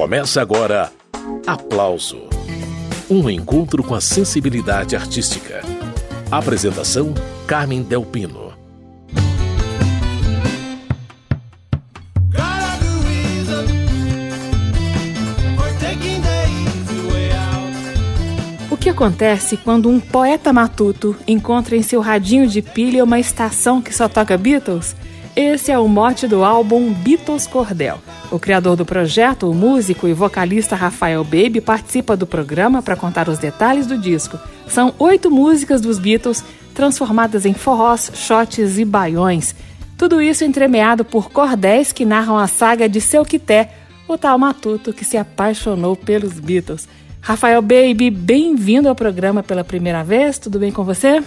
Começa agora Aplauso um encontro com a sensibilidade artística. Apresentação: Carmen Delpino. O que acontece quando um poeta matuto encontra em seu radinho de pilha uma estação que só toca Beatles? Esse é o mote do álbum Beatles Cordel. O criador do projeto, o músico e vocalista Rafael Baby, participa do programa para contar os detalhes do disco. São oito músicas dos Beatles transformadas em forrós, shots e baiões. Tudo isso entremeado por cordéis que narram a saga de seu quité, o tal matuto que se apaixonou pelos Beatles. Rafael Baby, bem-vindo ao programa pela primeira vez. Tudo bem com você?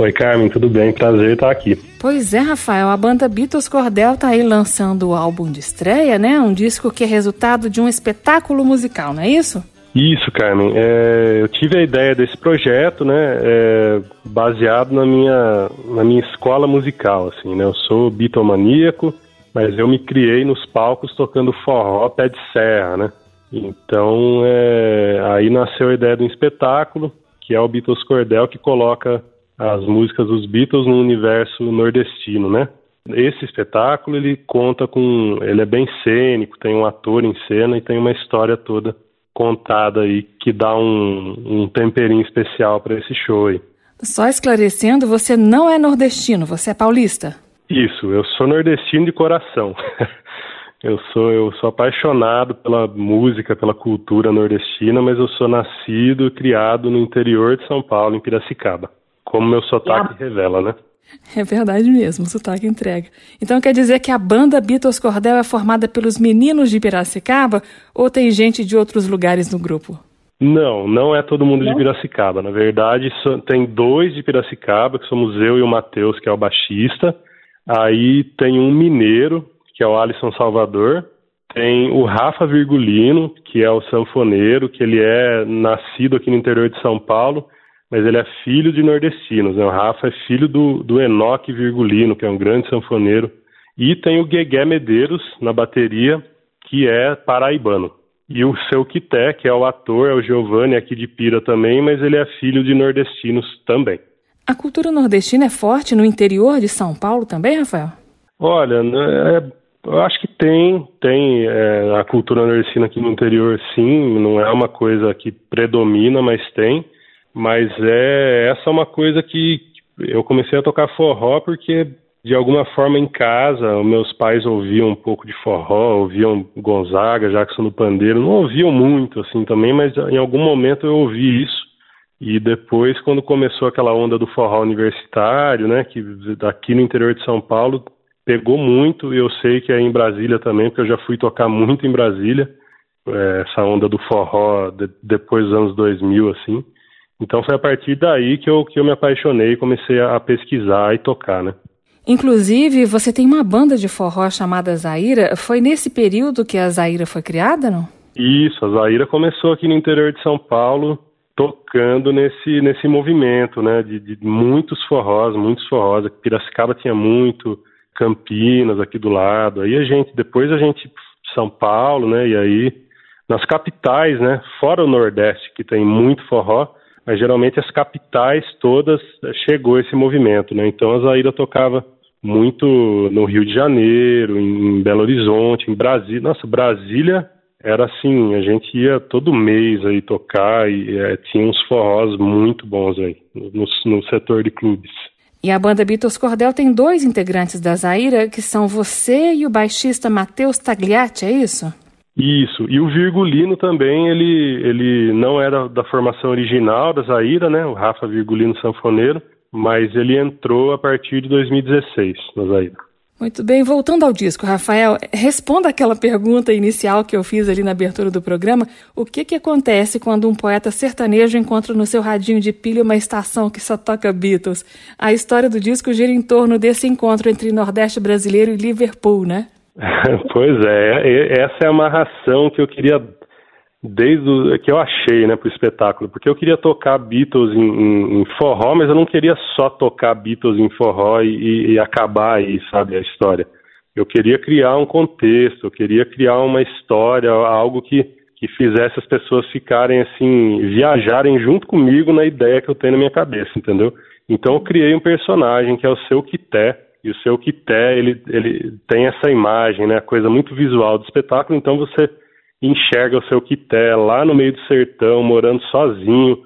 Oi, Carmen, tudo bem? Prazer estar aqui. Pois é, Rafael, a banda Beatles Cordel tá aí lançando o álbum de estreia, né? Um disco que é resultado de um espetáculo musical, não é isso? Isso, Carmen. É, eu tive a ideia desse projeto, né, é, baseado na minha, na minha escola musical, assim, né? Eu sou bitomaníaco, mas eu me criei nos palcos tocando forró pé de serra, né? Então, é, aí nasceu a ideia de um espetáculo, que é o Beatles Cordel, que coloca as músicas dos Beatles no universo nordestino, né? Esse espetáculo ele conta com, ele é bem cênico, tem um ator em cena e tem uma história toda contada aí que dá um, um temperinho especial para esse show aí. Só esclarecendo, você não é nordestino, você é paulista? Isso, eu sou nordestino de coração. eu sou eu sou apaixonado pela música, pela cultura nordestina, mas eu sou nascido e criado no interior de São Paulo, em Piracicaba como meu sotaque revela, né? É verdade mesmo, o sotaque entrega. Então quer dizer que a banda Beatles Cordel é formada pelos meninos de Piracicaba ou tem gente de outros lugares no grupo? Não, não é todo mundo não? de Piracicaba. Na verdade, tem dois de Piracicaba, que somos eu e o Matheus, que é o baixista. Aí tem um mineiro, que é o Alisson Salvador. Tem o Rafa Virgulino, que é o sanfoneiro, que ele é nascido aqui no interior de São Paulo mas ele é filho de nordestinos. Né? O Rafa é filho do, do Enoque Virgulino, que é um grande sanfoneiro. E tem o Guegué Medeiros na bateria, que é paraibano. E o seu Quité, que é o ator, é o Giovanni aqui de Pira também, mas ele é filho de nordestinos também. A cultura nordestina é forte no interior de São Paulo também, Rafael? Olha, né, é, eu acho que tem, tem é, a cultura nordestina aqui no interior, sim, não é uma coisa que predomina, mas tem. Mas é essa é uma coisa que eu comecei a tocar forró porque de alguma forma em casa, meus pais ouviam um pouco de forró, ouviam Gonzaga, Jackson do Pandeiro, não ouviam muito assim também, mas em algum momento eu ouvi isso. E depois, quando começou aquela onda do forró universitário, né, que daqui no interior de São Paulo pegou muito, e eu sei que é em Brasília também, porque eu já fui tocar muito em Brasília, é, essa onda do forró de, depois dos anos 2000, assim. Então foi a partir daí que eu, que eu me apaixonei e comecei a pesquisar e tocar, né? Inclusive, você tem uma banda de forró chamada Zaira. Foi nesse período que a Zaira foi criada, não? Isso, a Zaira começou aqui no interior de São Paulo, tocando nesse, nesse movimento, né? De, de muitos forrós, muitos forrós. Piracicaba tinha muito, Campinas aqui do lado. Aí a gente, depois a gente, São Paulo, né? E aí, nas capitais, né? Fora o Nordeste, que tem muito forró, mas geralmente as capitais todas eh, chegou esse movimento, né? Então a Zaira tocava muito no Rio de Janeiro, em Belo Horizonte, em Brasília. Nossa, Brasília era assim, a gente ia todo mês aí tocar e é, tinha uns forrós muito bons aí no, no setor de clubes. E a banda Beatles Cordel tem dois integrantes da Zaira, que são você e o baixista Matheus Tagliatti, é isso? Isso, e o Virgulino também, ele, ele não era da formação original da Zaira, né, o Rafa Virgulino Sanfoneiro, mas ele entrou a partir de 2016 na Zaira. Muito bem, voltando ao disco, Rafael, responda aquela pergunta inicial que eu fiz ali na abertura do programa. O que, que acontece quando um poeta sertanejo encontra no seu radinho de pilha uma estação que só toca Beatles? A história do disco gira em torno desse encontro entre Nordeste brasileiro e Liverpool, né? pois é, essa é a amarração que eu queria desde o, que eu achei, né, pro espetáculo, porque eu queria tocar Beatles em, em, em forró, mas eu não queria só tocar Beatles em forró e, e, acabar aí, sabe, a história. Eu queria criar um contexto, eu queria criar uma história, algo que que fizesse as pessoas ficarem assim, viajarem junto comigo na ideia que eu tenho na minha cabeça, entendeu? Então eu criei um personagem que é o seu Quité, e o seu Quité, ele, ele tem essa imagem, né, coisa muito visual do espetáculo, então você enxerga o seu Quité lá no meio do sertão, morando sozinho,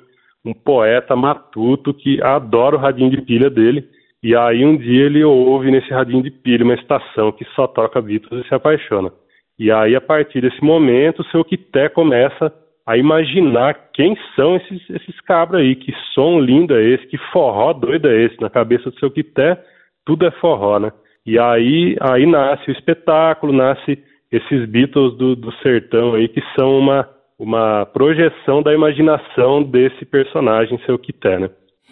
um poeta matuto que adora o radinho de pilha dele, e aí um dia ele ouve nesse radinho de pilha uma estação que só toca Beatles e se apaixona. E aí, a partir desse momento, o seu Quité começa a imaginar quem são esses, esses cabras aí, que som lindo é esse, que forró doido é esse. Na cabeça do seu Quité, tudo é forró, né? E aí, aí nasce o espetáculo, nasce esses Beatles do, do sertão aí, que são uma, uma projeção da imaginação desse personagem, seu Quité, né?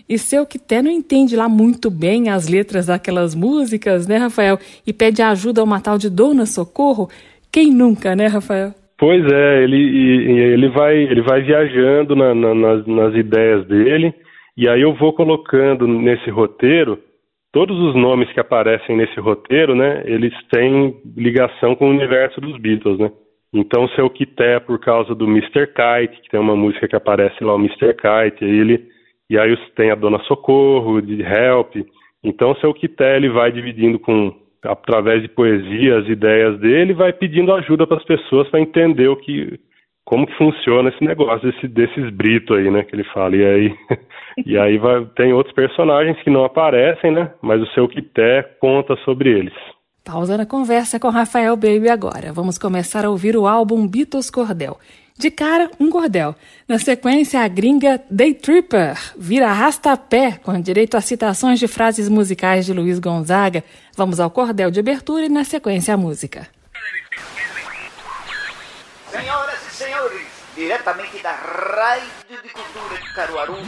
E seu Quité não entende lá muito bem as letras daquelas músicas, né, Rafael? E pede ajuda a uma tal de Dona Socorro. Quem nunca, né, Rafael? Pois é, ele, ele, vai, ele vai viajando na, na, nas, nas ideias dele, e aí eu vou colocando nesse roteiro todos os nomes que aparecem nesse roteiro, né, eles têm ligação com o universo dos Beatles, né? Então, seu Quité, por causa do Mr. Kite, que tem uma música que aparece lá, o Mr. Kite, ele, e aí tem a Dona Socorro, de Help. Então, seu Quité, ele vai dividindo com através de poesia, as ideias dele, vai pedindo ajuda para as pessoas para entender o que, como que funciona esse negócio desse, desses britos aí, né, que ele fala. E aí, e aí vai, tem outros personagens que não aparecem, né, mas o seu Quité conta sobre eles. Pausa na conversa com Rafael Baby agora. Vamos começar a ouvir o álbum Beatles Cordel. De cara, um cordel. Na sequência, a gringa Day Tripper vira arrasta-pé, com direito a citações de frases musicais de Luiz Gonzaga. Vamos ao cordel de abertura e, na sequência, a música. Senhores, diretamente da Rádio de Cultura de Caruaru,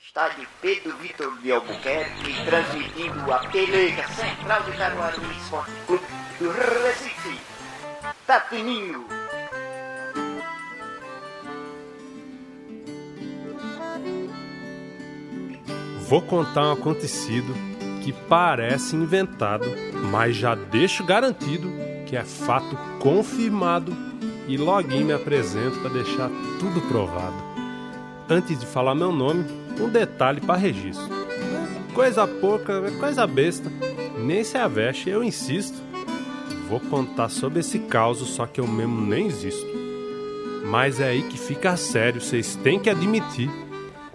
está de Pedro Vitor de Albuquerque, transmitindo a peleja central de Caruaru Esporte Clube do Recife. Tá fininho. Vou contar um acontecido que parece inventado, mas já deixo garantido que é fato confirmado e login me apresento para deixar tudo provado. Antes de falar meu nome, um detalhe para registro. Coisa pouca, coisa besta, nem se aveste, eu insisto. Vou contar sobre esse caos, só que eu mesmo nem existo. Mas é aí que fica sério, vocês têm que admitir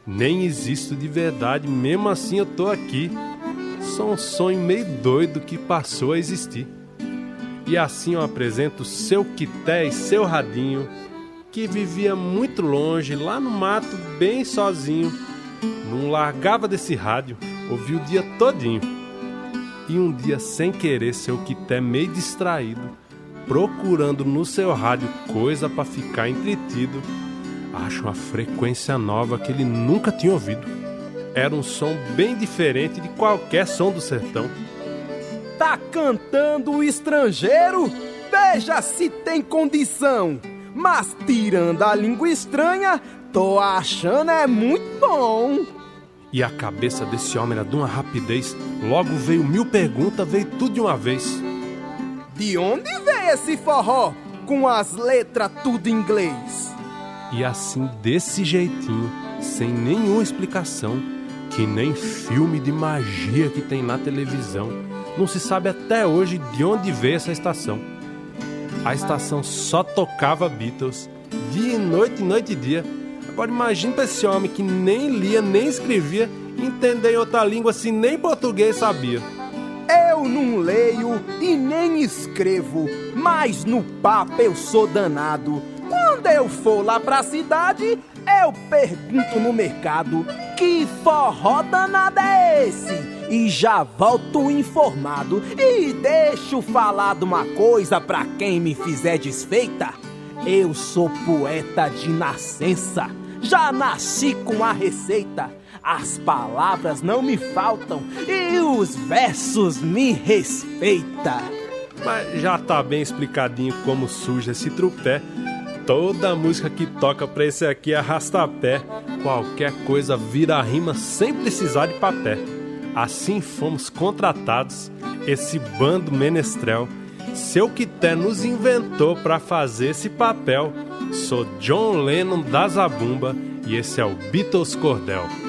nem existo de verdade, mesmo assim eu tô aqui. Sou um sonho meio doido que passou a existir. E assim eu apresento seu Quité e seu Radinho, que vivia muito longe, lá no mato, bem sozinho. Não largava desse rádio, ouvia o dia todinho. E um dia, sem querer, seu Quité meio distraído, procurando no seu rádio coisa para ficar entretido acho uma frequência nova que ele nunca tinha ouvido. Era um som bem diferente de qualquer som do sertão. Tá cantando o estrangeiro? Veja se tem condição. Mas tirando a língua estranha, tô achando é muito bom. E a cabeça desse homem era de uma rapidez. Logo veio mil perguntas, veio tudo de uma vez. De onde veio esse forró? Com as letras tudo em inglês. E assim, desse jeitinho, sem nenhuma explicação, que nem filme de magia que tem na televisão, não se sabe até hoje de onde veio essa estação. A estação só tocava Beatles, dia e noite, noite e dia. Agora imagine pra esse homem que nem lia, nem escrevia, entender em outra língua se nem português sabia. Eu não leio e nem escrevo, mas no papo eu sou danado. Quando eu for lá pra cidade, eu pergunto no mercado que forró danado é esse? E já volto informado e deixo falar de uma coisa pra quem me fizer desfeita. Eu sou poeta de nascença, já nasci com a receita. As palavras não me faltam e os versos me respeita. Mas já tá bem explicadinho como surge esse trupé Toda música que toca pra esse aqui é arrasta-pé. Qualquer coisa vira rima sem precisar de papel. Assim fomos contratados, esse bando menestrel, seu Quité nos inventou para fazer esse papel. Sou John Lennon da Zabumba e esse é o Beatles Cordel.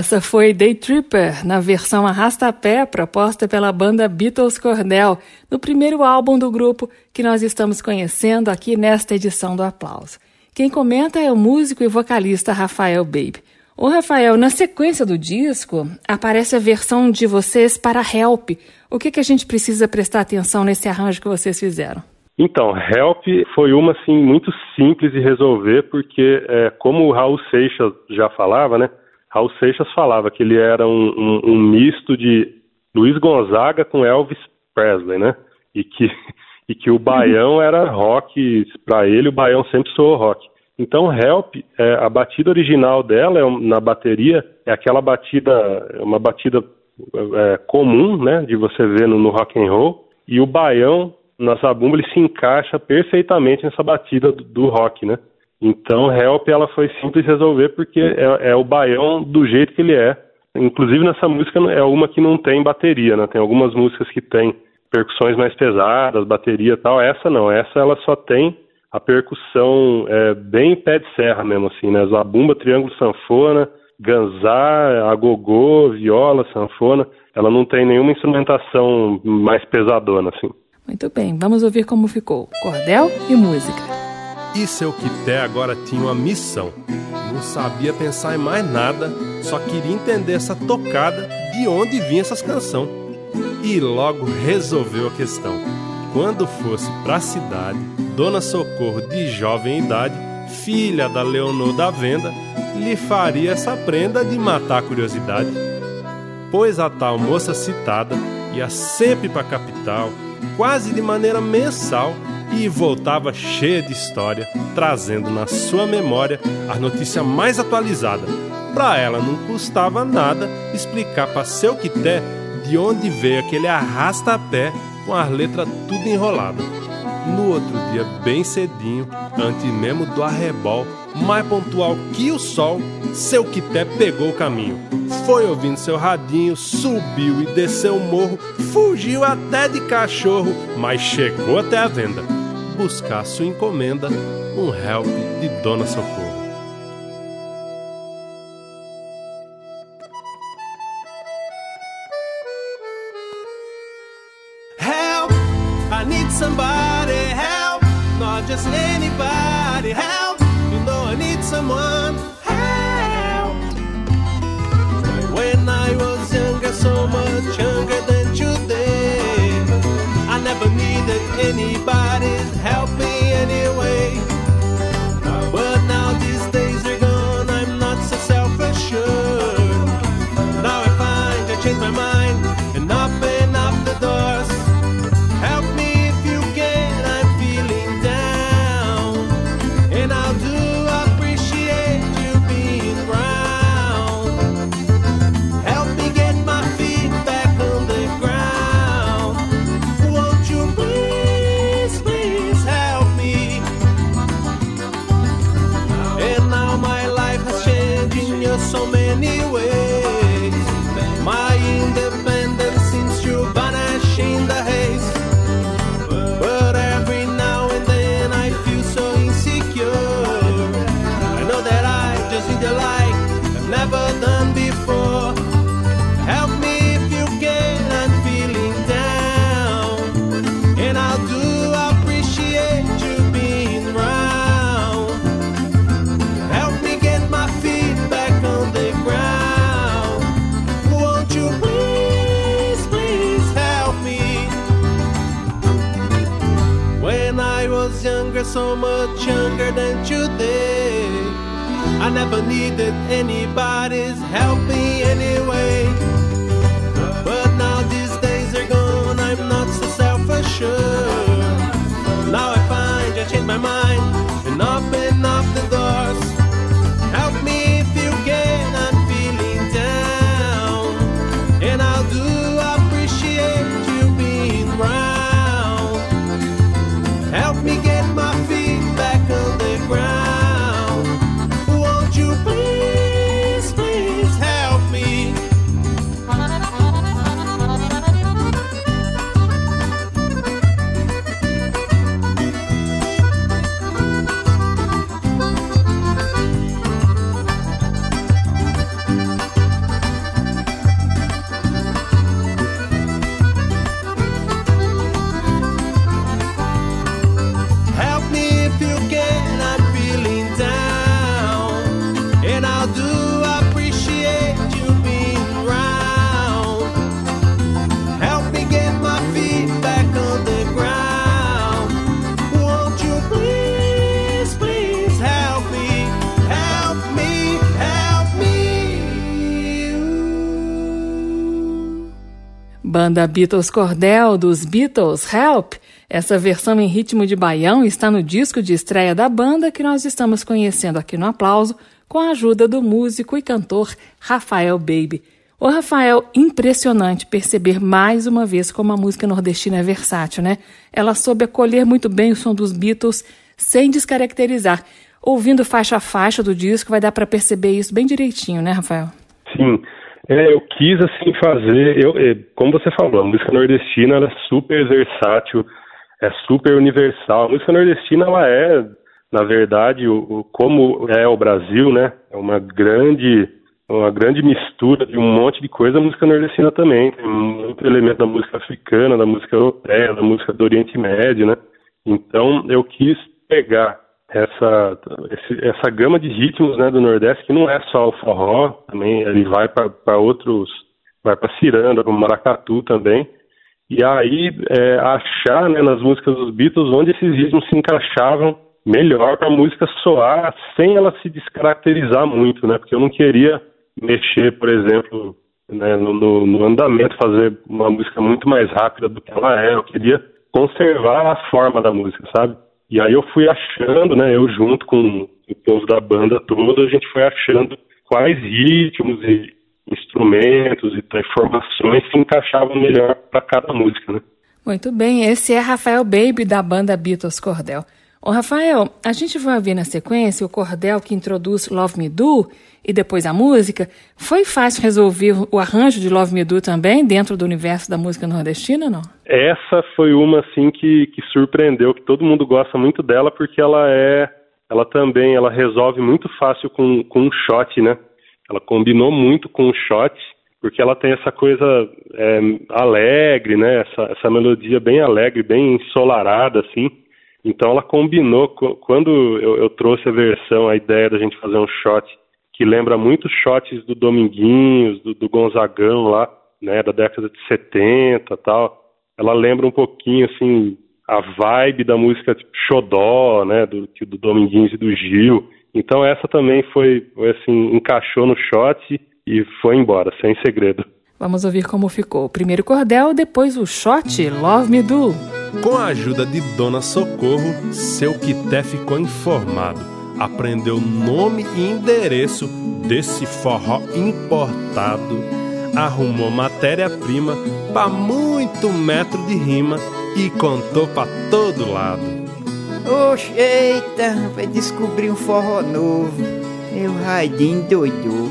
Essa foi Day Tripper, na versão arrasta-pé proposta pela banda Beatles Cordel, no primeiro álbum do grupo que nós estamos conhecendo aqui nesta edição do Aplauso. Quem comenta é o músico e vocalista Rafael Babe. Ô Rafael, na sequência do disco aparece a versão de vocês para Help. O que, que a gente precisa prestar atenção nesse arranjo que vocês fizeram? Então, Help foi uma assim muito simples de resolver porque, é, como o Raul Seixas já falava, né? Raul Seixas falava que ele era um, um, um misto de Luiz Gonzaga com Elvis Presley, né? E que, e que o baião era rock, para ele o baião sempre soou rock. Então, Help, é, a batida original dela é, na bateria é aquela batida, uma batida é, comum, né, de você ver no, no rock and roll, e o baião na zabumba ele se encaixa perfeitamente nessa batida do, do rock, né? Então, Help ela foi simples resolver porque é, é, o baião do jeito que ele é. Inclusive nessa música é uma que não tem bateria, né? Tem algumas músicas que tem percussões mais pesadas, bateria e tal. Essa não, essa ela só tem a percussão é, bem pé de serra mesmo, assim, né? Zabumba, triângulo, sanfona, ganzá, agogô, viola, sanfona. Ela não tem nenhuma instrumentação mais pesadona, assim. Muito bem, vamos ouvir como ficou. Cordel e música. E seu Quité agora tinha uma missão. Não sabia pensar em mais nada, só queria entender essa tocada, de onde vinha essas canções. E logo resolveu a questão. Quando fosse para a cidade, Dona Socorro, de jovem idade, filha da Leonor da Venda, lhe faria essa prenda de matar a curiosidade. Pois a tal moça citada ia sempre para a capital, quase de maneira mensal, e voltava cheia de história, trazendo na sua memória a notícia mais atualizada. Para ela não custava nada explicar para seu quité de onde veio aquele arrasta-pé com as letras tudo enrolada. No outro dia, bem cedinho, antes mesmo do arrebol, mais pontual que o sol, seu quité pegou o caminho. Foi ouvindo seu radinho, subiu e desceu o morro, fugiu até de cachorro, mas chegou até a venda. Buscar sua encomenda, um help de Dona Socorro. Help! I need somebody, help! Not just anybody, help! You know I need someone, help! When I was younger, so much younger than today, I never needed anybody's much younger than today, I never needed anybody's help Banda Beatles Cordel dos Beatles Help. Essa versão em ritmo de baião está no disco de estreia da banda que nós estamos conhecendo aqui no Aplauso com a ajuda do músico e cantor Rafael Baby. Ô Rafael, impressionante perceber mais uma vez como a música nordestina é versátil, né? Ela soube acolher muito bem o som dos Beatles sem descaracterizar. Ouvindo faixa a faixa do disco vai dar para perceber isso bem direitinho, né, Rafael? Sim, é, eu quis assim fazer, eu, é, como você falou, a música nordestina ela é super versátil, é super universal. A música nordestina ela é, na verdade, o, o- como é o Brasil, né? É uma grande, uma grande mistura de um monte de coisa. A música nordestina também tem muito elemento da música africana, da música europeia, da música do Oriente Médio, né? Então eu quis pegar essa, essa gama de ritmos né, do Nordeste, que não é só o forró, também ele vai para outros, vai para ciranda, para maracatu também. E aí é, achar né, nas músicas dos Beatles onde esses ritmos se encaixavam melhor para a música soar sem ela se descaracterizar muito, né? Porque eu não queria mexer, por exemplo, né, no, no, andamento, fazer uma música muito mais rápida do que ela é. Eu queria conservar a forma da música, sabe? E aí eu fui achando, né, eu junto com o povo da banda toda, a gente foi achando quais ritmos e instrumentos e informações se encaixavam melhor para cada música, né? Muito bem, esse é Rafael Baby da banda Beatles Cordel. Ô Rafael, a gente vai ouvir na sequência o cordel que introduz Love Me Do e depois a música. Foi fácil resolver o arranjo de Love Me Do também dentro do universo da música nordestina, não? Essa foi uma assim que, que surpreendeu, que todo mundo gosta muito dela porque ela é, ela também, ela resolve muito fácil com, com um shot, né? Ela combinou muito com o shot porque ela tem essa coisa é, alegre, né? Essa, essa melodia bem alegre, bem ensolarada, assim então ela combinou, quando eu, eu, trouxe a versão, a ideia da gente fazer um shot que lembra muito shots do Dominguinhos, do, do Gonzagão lá, né, da década de 70 tal. Ela lembra um pouquinho, assim, a vibe da música tipo Xodó, né, do, do Dominguinhos e do Gil. Então essa também foi, assim, encaixou no shot e foi embora, sem segredo. Vamos ouvir como ficou. Primeiro cordel, depois o shot Love Me Do. Com a ajuda de Dona Socorro, seu Quité ficou informado. Aprendeu nome e endereço desse forró importado. Arrumou matéria-prima para muito metro de rima e contou para todo lado. Oxe, eita, vai descobrir um forró novo. Meu raidinho doidou.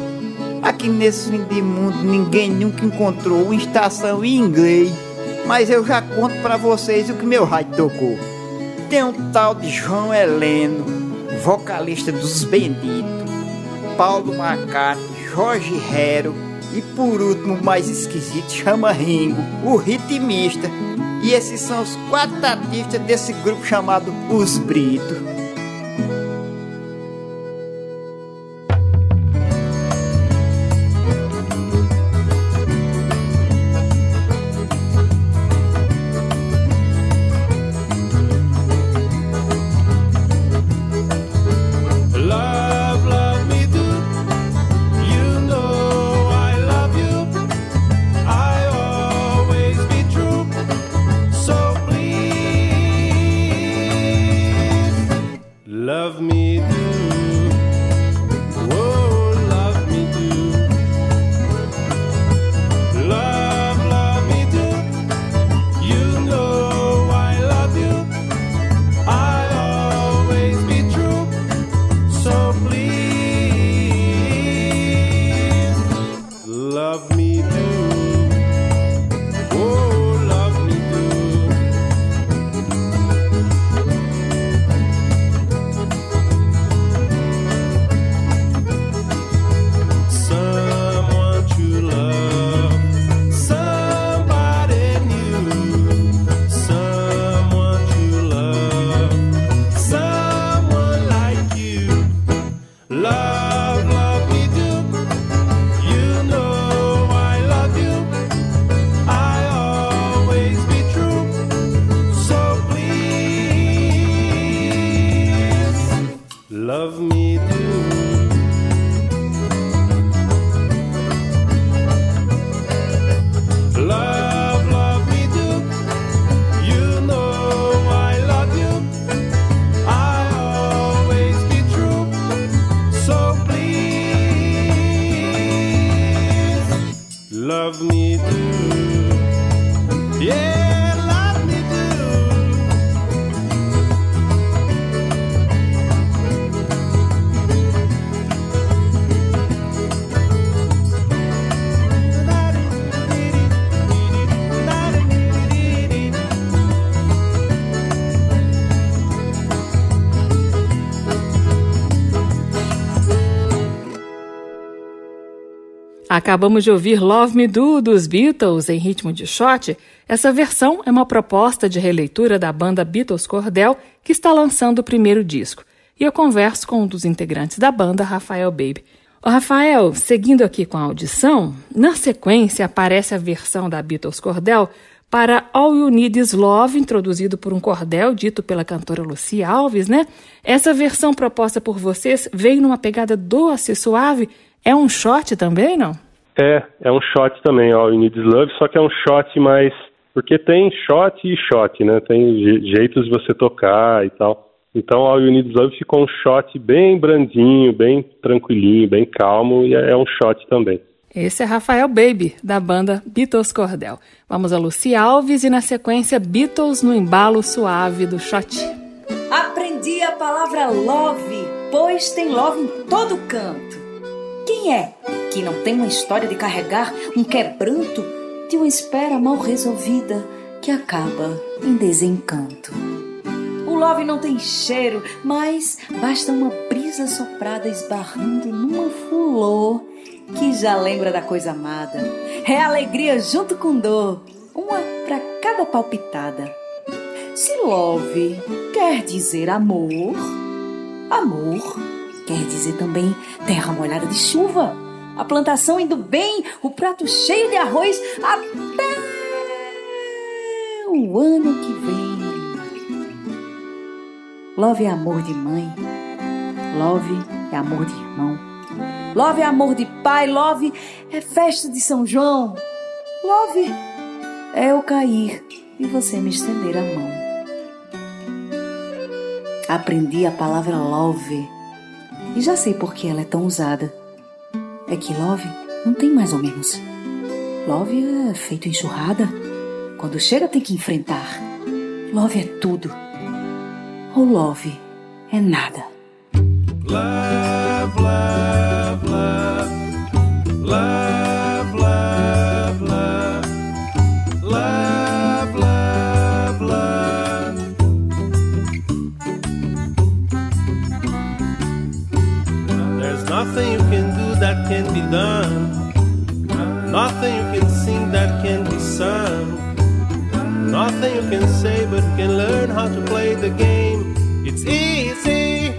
Aqui nesse fim de mundo ninguém nunca encontrou uma estação em inglês mas eu já conto para vocês o que meu rádio tocou. Tem um tal de João Heleno, vocalista dos Benditos, Paulo Macate, Jorge Hero e por último, mais esquisito, chama Ringo, o ritmista. E esses são os quatro artistas desse grupo chamado Os Britos. Acabamos de ouvir Love Me Do dos Beatles em ritmo de shot. Essa versão é uma proposta de releitura da banda Beatles Cordel, que está lançando o primeiro disco. E eu converso com um dos integrantes da banda, Rafael Baby. O Rafael, seguindo aqui com a audição, na sequência aparece a versão da Beatles Cordel para All You Need Is Love, introduzido por um cordel dito pela cantora Lucia Alves, né? Essa versão proposta por vocês veio numa pegada doce, e suave. É um shot também, não? É, é um shot também, ó, You Need Love, só que é um shot mais. Porque tem shot e shot, né? Tem jeitos de você tocar e tal. Então, ó, You Need Love ficou um shot bem brandinho, bem tranquilinho, bem calmo, e é, é um shot também. Esse é Rafael Baby, da banda Beatles Cordel. Vamos a Lucy Alves e, na sequência, Beatles no embalo suave do shot. Aprendi a palavra love, pois tem love em todo canto. Quem é que não tem uma história de carregar um quebranto de uma espera mal resolvida que acaba em desencanto? O love não tem cheiro, mas basta uma brisa soprada esbarrando numa flor que já lembra da coisa amada. É alegria junto com dor, uma para cada palpitada. Se love quer dizer amor, amor quer dizer também terra molhada de chuva. A plantação indo bem, o prato cheio de arroz até o ano que vem. Love é amor de mãe, love é amor de irmão, love é amor de pai, love é festa de São João, love é eu cair e você me estender a mão. Aprendi a palavra love e já sei por que ela é tão usada. É que Love não tem mais ou menos. Love é feito enxurrada. Quando chega tem que enfrentar. Love é tudo. Ou love é nada. Love, love, love. Love. you can say, but you can learn how to play the game. It's easy.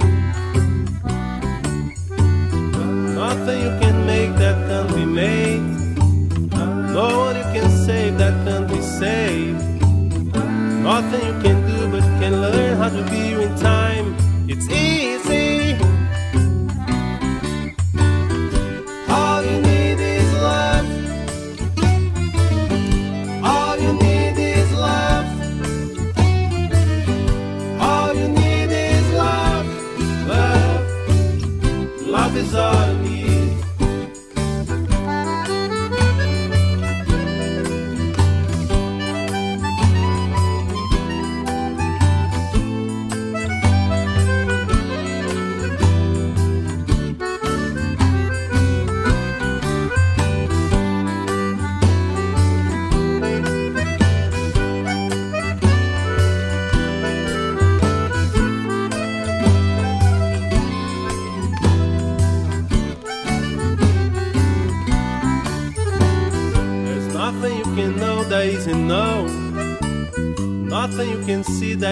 Nothing you can make that can't be made. No one you can save that can't be saved. Nothing you can do, but you can learn how to be in time. It's easy.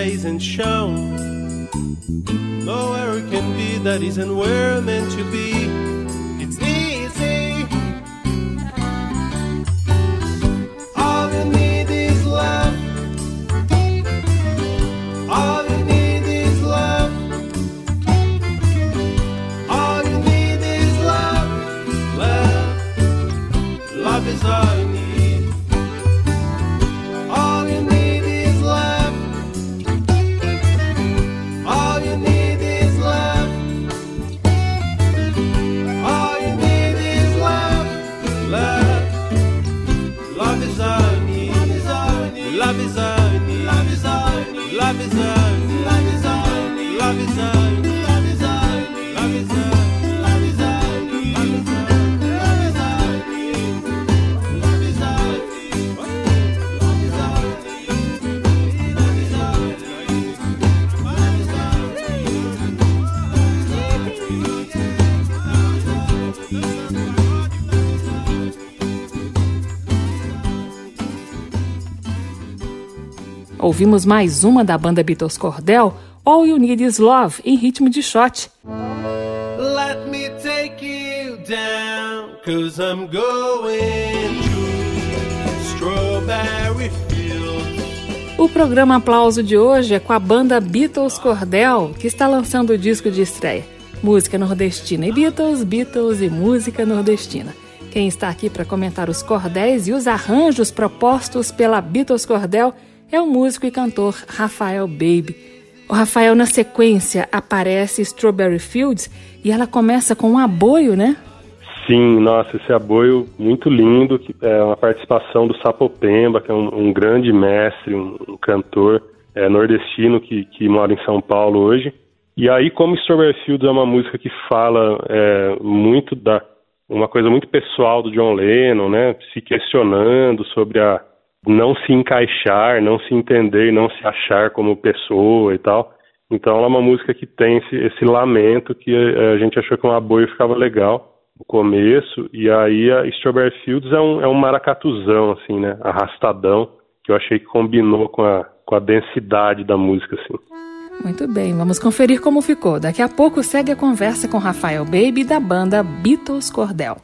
plays and shown. Nowhere it can be that isn't where I'm meant to be. Ouvimos mais uma da banda Beatles Cordel, All You Need Is Love, em ritmo de shot. Let me take you down, cause I'm going to Strawberry. O programa Aplauso de hoje é com a banda Beatles Cordel, que está lançando o disco de estreia. Música nordestina e Beatles, Beatles e música nordestina. Quem está aqui para comentar os cordéis e os arranjos propostos pela Beatles Cordel é o músico e cantor Rafael Baby. O Rafael, na sequência, aparece Strawberry Fields e ela começa com um aboio, né? Sim, nossa, esse aboio muito lindo, que é uma participação do Sapopemba, que é um, um grande mestre, um, um cantor é, nordestino que, que mora em São Paulo hoje. E aí, como Strawberry Fields é uma música que fala é, muito da uma coisa muito pessoal do John Lennon, né, se questionando sobre a não se encaixar, não se entender, não se achar como pessoa e tal. Então ela é uma música que tem esse, esse lamento que a, eh, a, gente achou que um aboio ficava legal no começo, e aí a Strawberry Fields é um, é um maracatuzão, assim, né, arrastadão, que eu achei que combinou com a, com a densidade da música, assim. Muito bem, vamos conferir como ficou. Daqui a pouco segue a conversa com Rafael Baby da banda Beatles Cordel.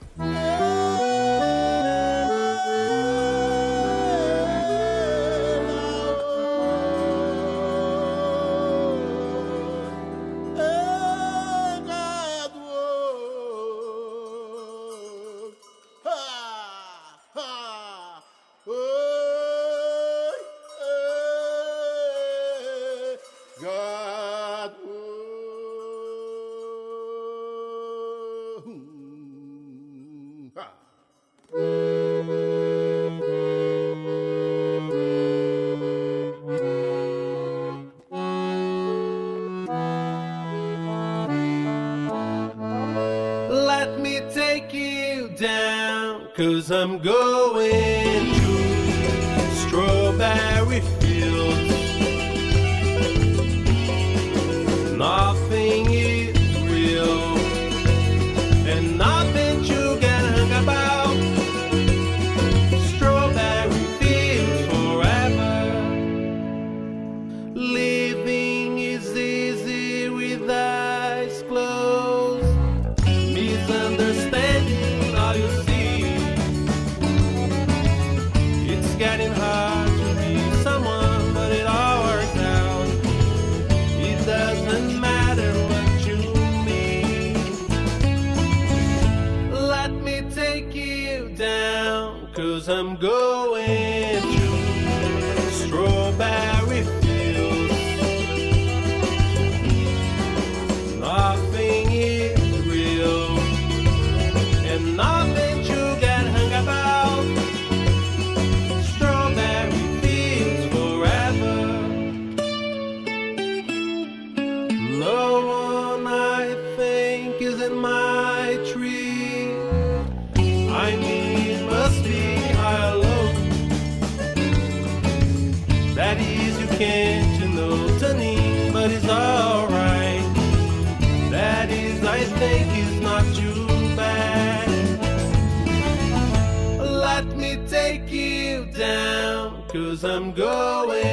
Cause I'm going to Strawberry I'm going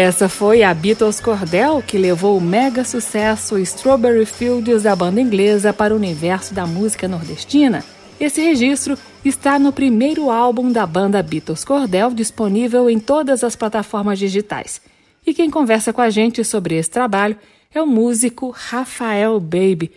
Essa foi a Beatles Cordel que levou o mega sucesso Strawberry Fields da banda inglesa para o universo da música nordestina. Esse registro está no primeiro álbum da banda Beatles Cordel, disponível em todas as plataformas digitais. E quem conversa com a gente sobre esse trabalho é o músico Rafael Baby.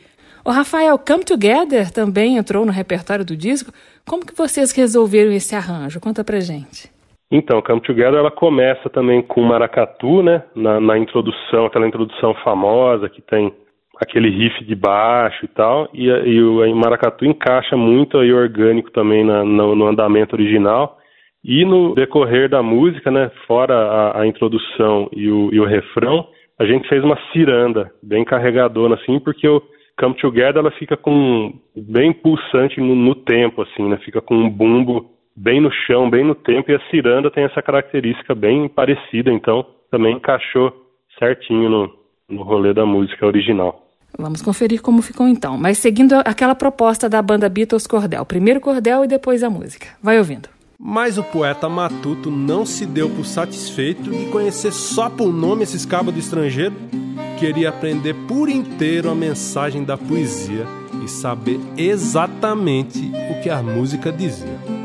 O Rafael Come Together também entrou no repertório do disco. Como que vocês resolveram esse arranjo? Conta pra gente. Então, Come Together ela começa também com maracatu, né? Na, na, introdução, aquela introdução famosa que tem aquele riff de baixo e tal, e, e o maracatu encaixa muito aí orgânico também na, no, no, andamento original. E no decorrer da música, né? Fora a, a introdução e o, e o, refrão, a gente fez uma ciranda bem carregadona assim, porque o Come Together ela fica com bem pulsante no, no tempo, assim, né? Fica com um bumbo bem no chão, bem no tempo, e a ciranda tem essa característica bem parecida, então também encaixou certinho no, no rolê da música original. Vamos conferir como ficou então, mas seguindo aquela proposta da banda Beatles Cordel, primeiro cordel e depois a música. Vai ouvindo. Mas o poeta Matuto não se deu por satisfeito de conhecer só por nome esses cabos do estrangeiro. Queria aprender por inteiro a mensagem da poesia e saber exatamente o que a música dizia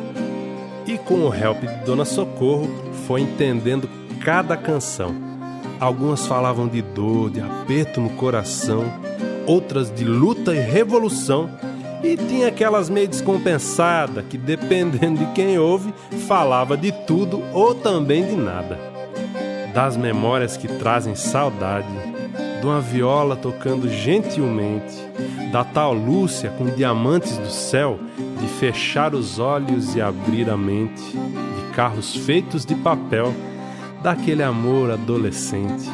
e com o help de Dona Socorro foi entendendo cada canção. Algumas falavam de dor, de aperto no coração, outras de luta e revolução, e tinha aquelas meio descompensadas que, dependendo de quem ouve, falava de tudo ou também de nada. Das memórias que trazem saudade, de uma viola tocando gentilmente, da tal Lúcia com diamantes do céu de fechar os olhos e abrir a mente, de carros feitos de papel, daquele amor adolescente,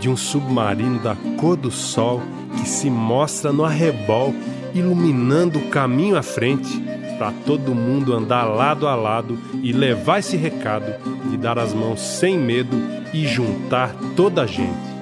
de um submarino da cor do sol que se mostra no arrebol, iluminando o caminho à frente, para todo mundo andar lado a lado e levar esse recado de dar as mãos sem medo e juntar toda a gente.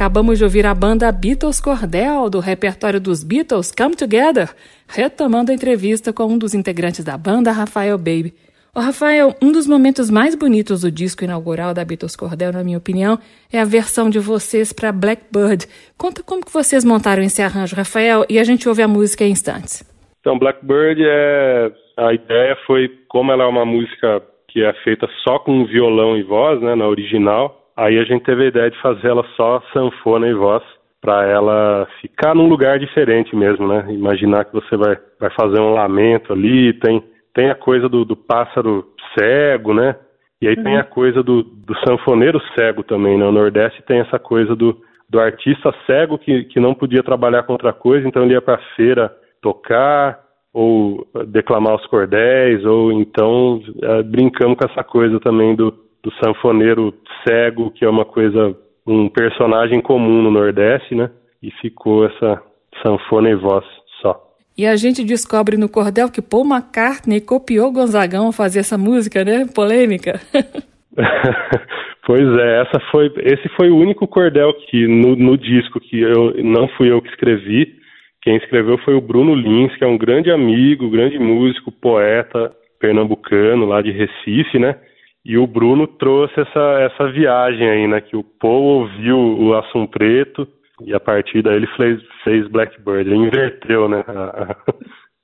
Acabamos de ouvir a banda Beatles Cordel, do repertório dos Beatles Come Together, retomando a entrevista com um dos integrantes da banda, Rafael Baby. Ô Rafael, um dos momentos mais bonitos do disco inaugural da Beatles Cordel, na minha opinião, é a versão de vocês para Blackbird. Conta como que vocês montaram esse arranjo, Rafael, e a gente ouve a música em instantes. Então, Blackbird é a ideia foi como ela é uma música que é feita só com violão e voz, né, na original. Aí a gente teve a ideia de fazer ela só sanfona e voz para ela ficar num lugar diferente mesmo, né? Imaginar que você vai, vai fazer um lamento ali, tem, tem a coisa do, do pássaro cego, né? E aí uhum. tem a coisa do, do sanfoneiro cego também, né? O Nordeste tem essa coisa do, do artista cego que, que não podia trabalhar com outra coisa, então ele ia para feira tocar ou declamar os cordéis, ou então é, brincamos com essa coisa também do, do sanfoneiro cego, que é uma coisa, um personagem comum no Nordeste, né? E ficou essa sanfona e voz só. E a gente descobre no cordel que Paul McCartney copiou Gonzagão a fazer essa música, né? Polêmica. pois é, essa foi, esse foi o único cordel que no, no disco que eu não fui eu que escrevi, quem escreveu foi o Bruno Lins, que é um grande amigo, grande músico, poeta pernambucano lá de Recife, né? E o Bruno trouxe essa, essa viagem aí, né? Que o Paul ouviu o Assum Preto e a partir daí ele fez, fez Blackbird. Ele inverteu, né?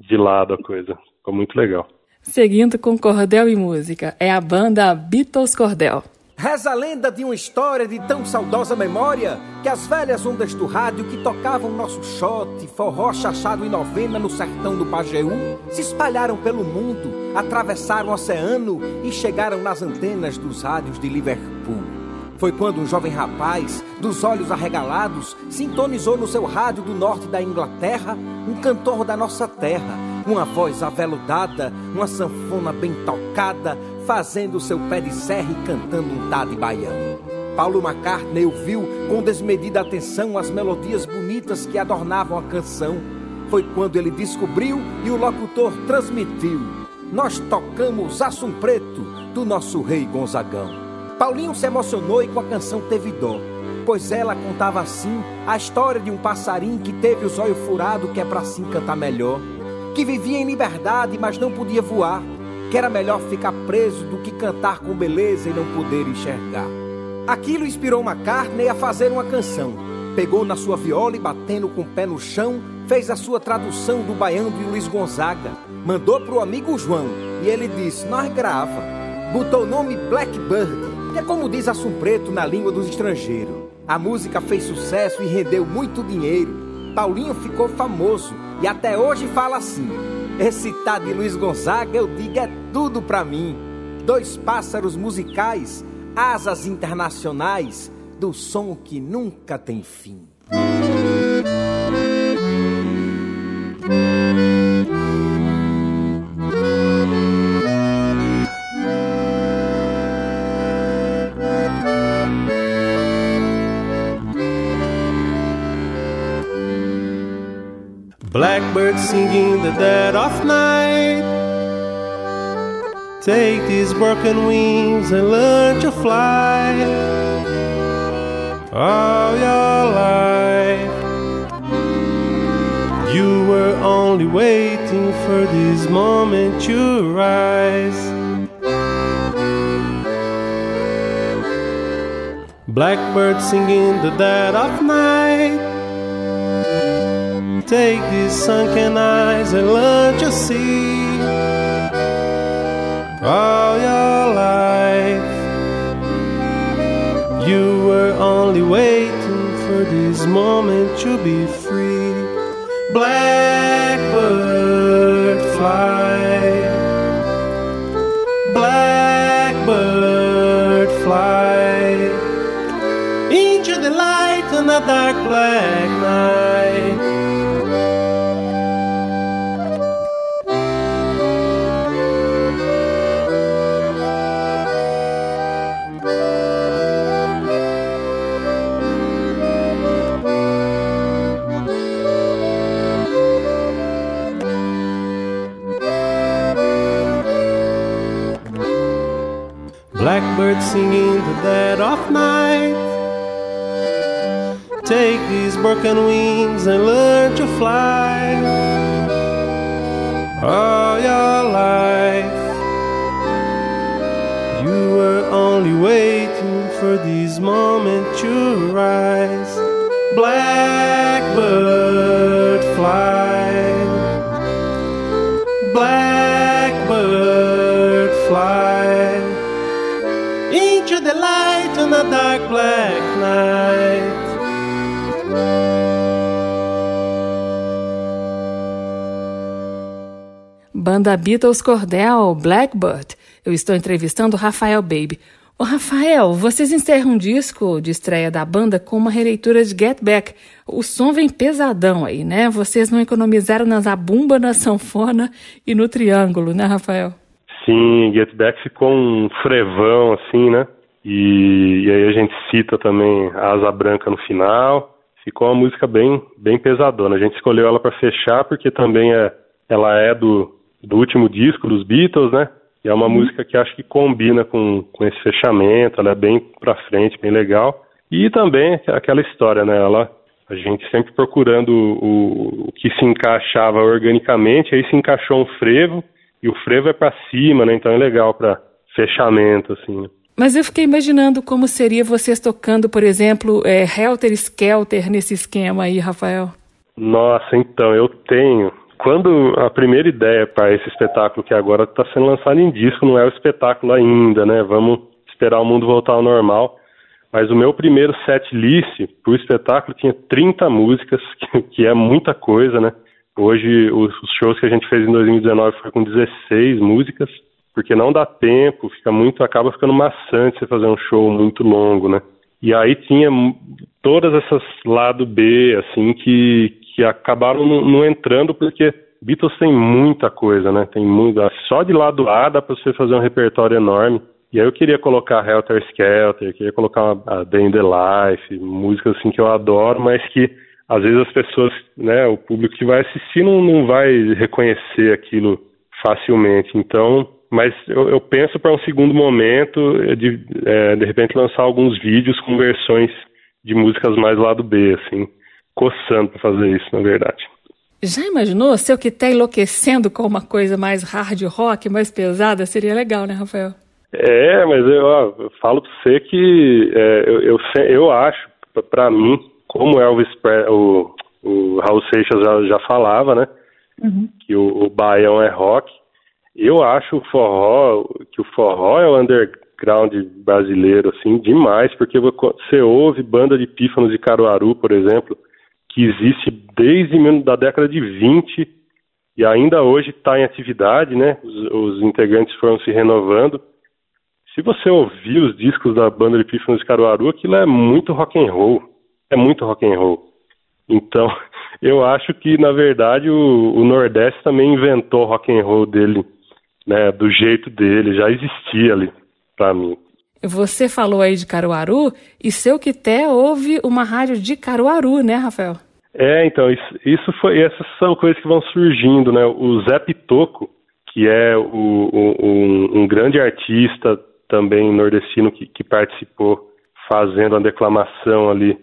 de lado a coisa. Ficou muito legal. Seguindo com Cordel e Música, é a banda Beatles Cordel. Reza a lenda de uma história de tão saudosa memória que as velhas ondas do rádio que tocavam nosso shot, forró chachado e novena no sertão do Pajeú se espalharam pelo mundo, atravessaram o oceano e chegaram nas antenas dos rádios de Liverpool. Foi quando um jovem rapaz, dos olhos arregalados, sintonizou no seu rádio do norte da Inglaterra um cantor da nossa terra, uma voz aveludada, uma sanfona bem tocada, fazendo seu pé de serra e cantando um tá de baiano. Paulo McCartney ouviu com desmedida atenção as melodias bonitas que adornavam a canção. Foi quando ele descobriu e o locutor transmitiu. Nós tocamos Assum Preto do nosso rei Gonzagão. Paulinho se emocionou e com a canção teve dó, pois ela contava assim a história de um passarinho que teve os olhos furados que é para assim cantar melhor, que vivia em liberdade, mas não podia voar que era melhor ficar preso do que cantar com beleza e não poder enxergar. Aquilo inspirou McCartney a fazer uma canção. Pegou na sua viola e batendo com o pé no chão, fez a sua tradução do baiano de Luiz Gonzaga. Mandou pro amigo João e ele disse: Nós grava. Botou o nome Blackbird, que é como diz Assum Preto na língua dos estrangeiros. A música fez sucesso e rendeu muito dinheiro. Paulinho ficou famoso e até hoje fala assim: esse tá de Luiz Gonzaga, eu digo, é tudo pra mim. Dois pássaros musicais, asas internacionais, do som que nunca tem fim. Singing the dead of night. Take these broken wings and learn to fly. All your life, you were only waiting for this moment to rise. Blackbird singing the dead of night take these sunken eyes and learn to see all your life. You were only waiting for this moment to be free. Blackbird fly, blackbird fly into the light on a dark black night. Singing the dead of night. take these broken wings and learn to fly. All your life, you were only waiting for this moment to rise. Blackbird fly, blackbird fly on a dark black night. Banda Beatles Cordel, Blackbird. Eu estou entrevistando Rafael Baby. Ô Rafael, vocês encerram um disco de estreia da banda com uma releitura de Get Back. O som vem pesadão aí, né? Vocês não economizaram na zabumba, na sanfona e no triângulo, né, Rafael? Sim, Get Back ficou um frevão, assim, né? E, e aí a gente cita também a Asa Branca no final. Ficou uma música bem, bem pesadona. A gente escolheu ela para fechar porque também é, ela é do, do último disco dos Beatles, né? E é uma música que acho que combina com, com esse fechamento, ela é bem pra frente, bem legal. E também aquela história, né? Ela, a gente sempre procurando o, o que se encaixava organicamente, aí se encaixou um frevo, e o frevo é para cima, né? Então é legal para fechamento, assim. Né? Mas eu fiquei imaginando como seria vocês tocando, por exemplo, é, Helter Skelter nesse esquema aí, Rafael. Nossa, então, eu tenho quando a primeira ideia para esse espetáculo que agora está sendo lançado em disco, não é o espetáculo ainda, né? Vamos esperar o mundo voltar ao normal. Mas o meu primeiro set list para o espetáculo tinha 30 músicas, que, é muita coisa, né? Hoje, os shows que a gente fez em 2019 foi com 16 músicas, porque não dá tempo, fica muito, acaba ficando maçante você fazer um show muito longo, né? E aí tinha todas essas lado B, assim, que, que acabaram não, entrando porque Beatles tem muita coisa, né? Tem muito, só de lado A dá para você fazer um repertório enorme. E aí eu queria colocar Helter Skelter, queria colocar a Day in the Life, músicas assim que eu adoro, mas que às vezes as pessoas, né, o público que vai assistir não, não vai reconhecer aquilo facilmente. Então, mas eu, eu penso para um segundo momento de é, de repente lançar alguns vídeos com versões de músicas mais lado B, assim coçando para fazer isso, na verdade. Já imaginou se eu que tá enlouquecendo com uma coisa mais hard rock, mais pesada? Seria legal, né, Rafael? É, mas eu, ó, eu falo para você que é, eu, eu, eu, acho, para mim, como Elvis o, o Raul Seixas já, já falava, né, uhum. que o, o baião é rock, eu acho o forró, que o forró é o underground brasileiro, assim, demais, porque você ouve banda de pífanos de Caruaru, por exemplo, que existe desde da década de 20 e ainda hoje está em atividade, né? Os, os, integrantes foram se renovando. Se você ouvir os discos da banda de Pífanos de Caruaru, aquilo é muito rock and roll, é muito rock and roll. Então, eu acho que na verdade o, o Nordeste também inventou o rock and roll dele, né? Do jeito dele, já existia ali para mim. Você falou aí de Caruaru e seu Quité ouve uma rádio de Caruaru, né, Rafael? É, então, isso, isso foi, essas são coisas que vão surgindo, né? O Zé Pitoco, que é o, o, um, um, grande artista também nordestino que, que, participou fazendo a declamação ali,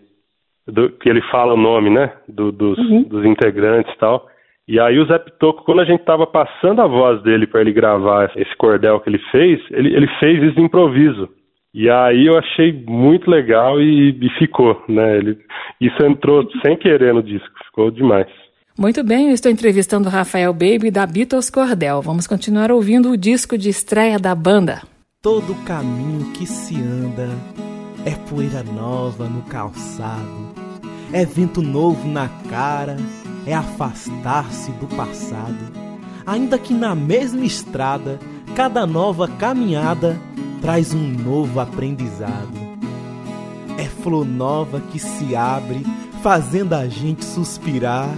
do, que ele fala o nome, né? Do, dos, uhum. dos integrantes e tal. E aí o Zé Pitoco, quando a gente estava passando a voz dele para ele gravar esse cordel que ele fez, ele, ele fez isso de improviso. E aí eu achei muito legal e, e ficou, né? Ele, isso entrou sem querer no disco, ficou demais. Muito bem, eu estou entrevistando Rafael Baby da Beatles Cordel. Vamos continuar ouvindo o disco de estreia da banda. Todo caminho que se anda é poeira nova no calçado, é vento novo na cara, é afastar-se do passado. Ainda que na mesma estrada, cada nova caminhada traz um novo aprendizado. É flor nova que se abre, fazendo a gente suspirar.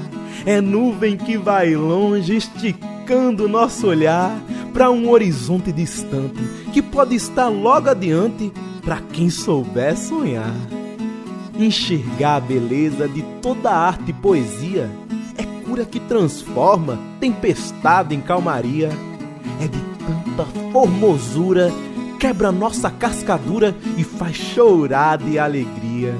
É nuvem que vai longe, esticando nosso olhar para um horizonte distante que pode estar logo adiante para quem souber sonhar. Enxergar a beleza de toda arte e poesia é cura que transforma tempestade em calmaria. É de tanta formosura quebra nossa cascadura e faz chorar de alegria.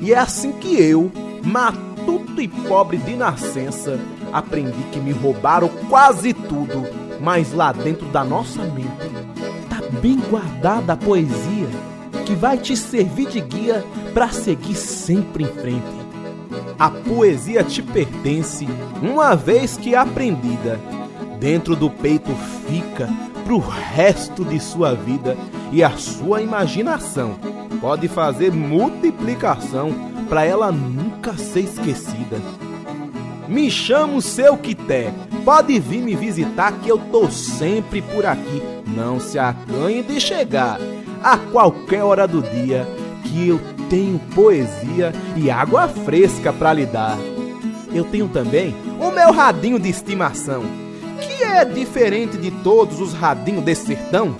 E é assim que eu, matuto e pobre de nascença, aprendi que me roubaram quase tudo, mas lá dentro da nossa mente tá bem guardada a poesia que vai te servir de guia para seguir sempre em frente. A poesia te pertence, uma vez que aprendida, dentro do peito fica pro resto de sua vida e a sua imaginação pode fazer multiplicação para ela nunca ser esquecida. Me chamo seu Quité, pode vir me visitar que eu tô sempre por aqui. Não se acanhe de chegar a qualquer hora do dia que eu tenho poesia e água fresca para lhe dar. Eu tenho também o meu radinho de estimação, que é diferente de todos os radinhos desse sertão.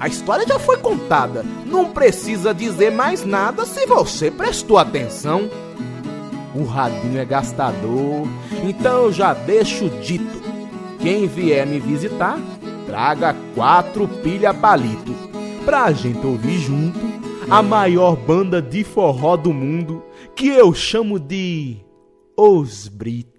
A história já foi contada, não precisa dizer mais nada se você prestou atenção. O radinho é gastador, então já deixo dito. Quem vier me visitar, traga quatro pilha palito, pra gente ouvir junto a maior banda de forró do mundo, que eu chamo de Os Brito.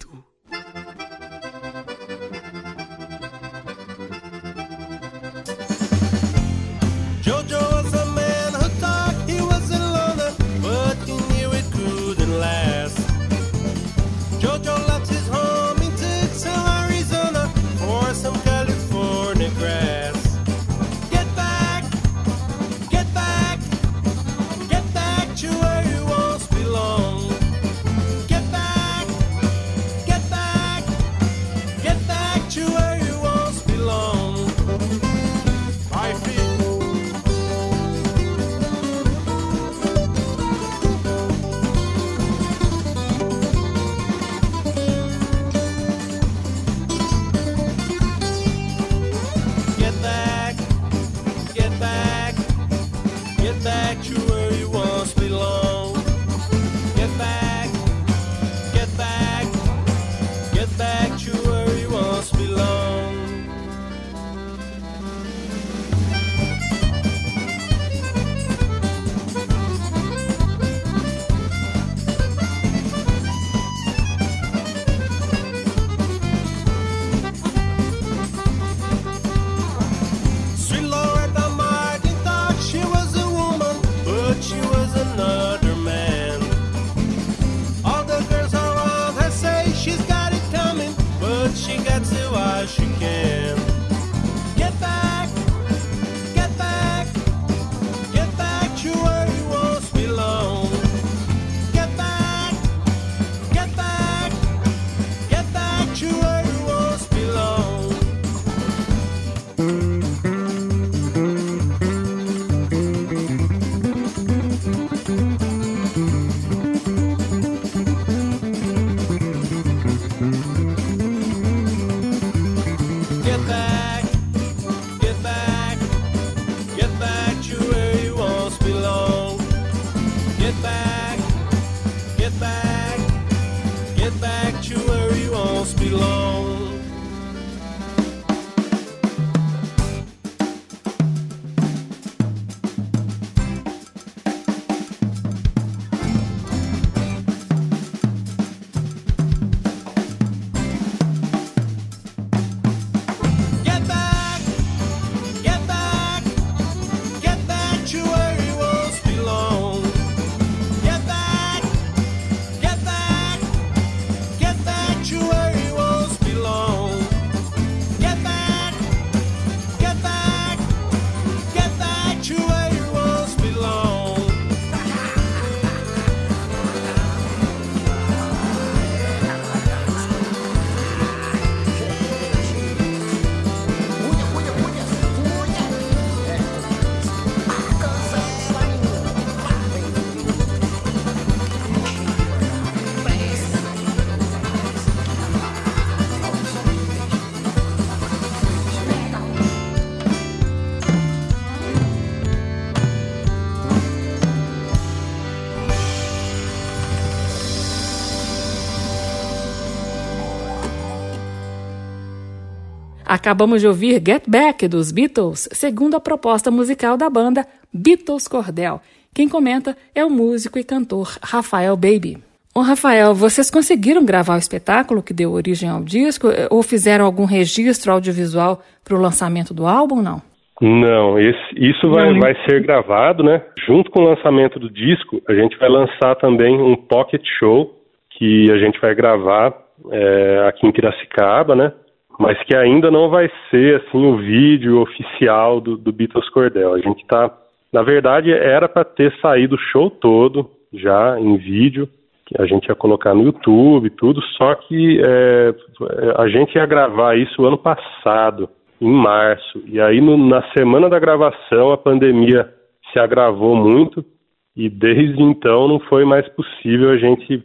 Acabamos de ouvir Get Back dos Beatles, segundo a proposta musical da banda Beatles Cordel. Quem comenta é o músico e cantor Rafael Baby. Ô Rafael, vocês conseguiram gravar o espetáculo que deu origem ao disco ou fizeram algum registro audiovisual para o lançamento do álbum, não? Não, esse, isso vai, vai ser gravado, né? Junto com o lançamento do disco, a gente vai lançar também um pocket show que a gente vai gravar é, aqui em Piracicaba, né? Mas que ainda não vai ser assim o vídeo oficial do, do Beatles Cordel. A gente tá, na verdade, era para ter saído o show todo já em vídeo, que a gente ia colocar no YouTube, tudo. Só que é, a gente ia gravar isso ano passado em março. E aí, no, na semana da gravação, a pandemia se agravou muito e desde então não foi mais possível a gente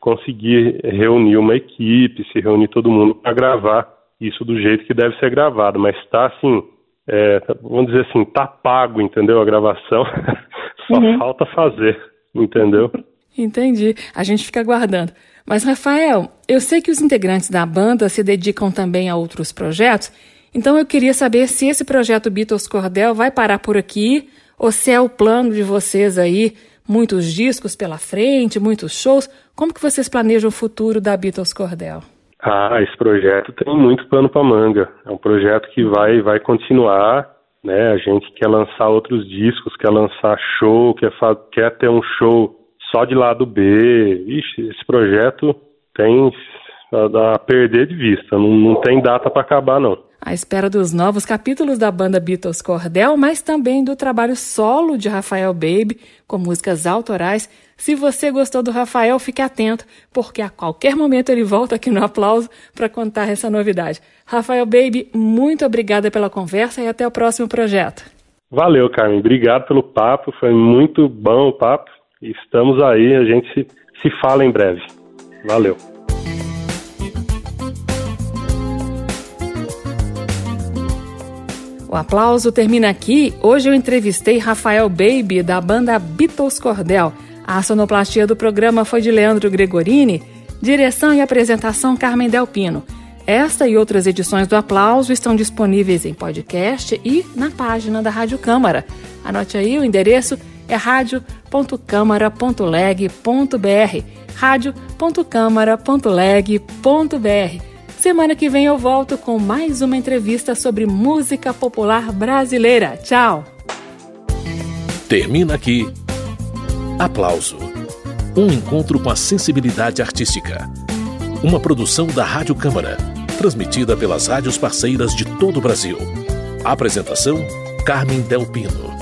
conseguir reunir uma equipe, se reunir todo mundo para gravar isso do jeito que deve ser gravado. Mas está assim, é, vamos dizer assim, tá pago, entendeu? A gravação, só uhum. falta fazer, entendeu? Entendi. A gente fica aguardando. Mas, Rafael, eu sei que os integrantes da banda se dedicam também a outros projetos então eu queria saber se esse projeto Beatles Cordel vai parar por aqui ou se é o plano de vocês aí, muitos discos pela frente, muitos shows. Como que vocês planejam o futuro da Beatles Cordel? Ah, esse projeto tem muito pano para manga. É um projeto que vai vai continuar, né? A gente quer lançar outros discos, quer lançar show, quer quer ter um show só de lado B. Ixi, esse projeto tem a, perder de vista, não, não tem data para acabar não à espera dos novos capítulos da banda Beatles Cordel, mas também do trabalho solo de Rafael Baby, com músicas autorais. Se você gostou do Rafael, fique atento, porque a qualquer momento ele volta aqui no aplauso para contar essa novidade. Rafael Baby, muito obrigada pela conversa e até o próximo projeto. Valeu, Carmen. Obrigado pelo papo. Foi muito bom o papo. Estamos aí, a gente se, se fala em breve. Valeu. O aplauso termina aqui. Hoje eu entrevistei Rafael Baby, da banda Beatles Cordel. A sonoplastia do programa foi de Leandro Gregorini, direção e apresentação Carmen Delpino. Esta e outras edições do Aplauso estão disponíveis em podcast e na página da Rádio Câmara. Anote aí o endereço é radio.câmara.leg.br radio.câmara.leg.br Semana que vem eu volto com mais uma entrevista sobre música popular brasileira. Tchau! Termina aqui. Aplauso. Um encontro com a sensibilidade artística. Uma produção da Rádio Câmara, transmitida pelas rádios parceiras de todo o Brasil. Apresentação: Carmen Del Pino.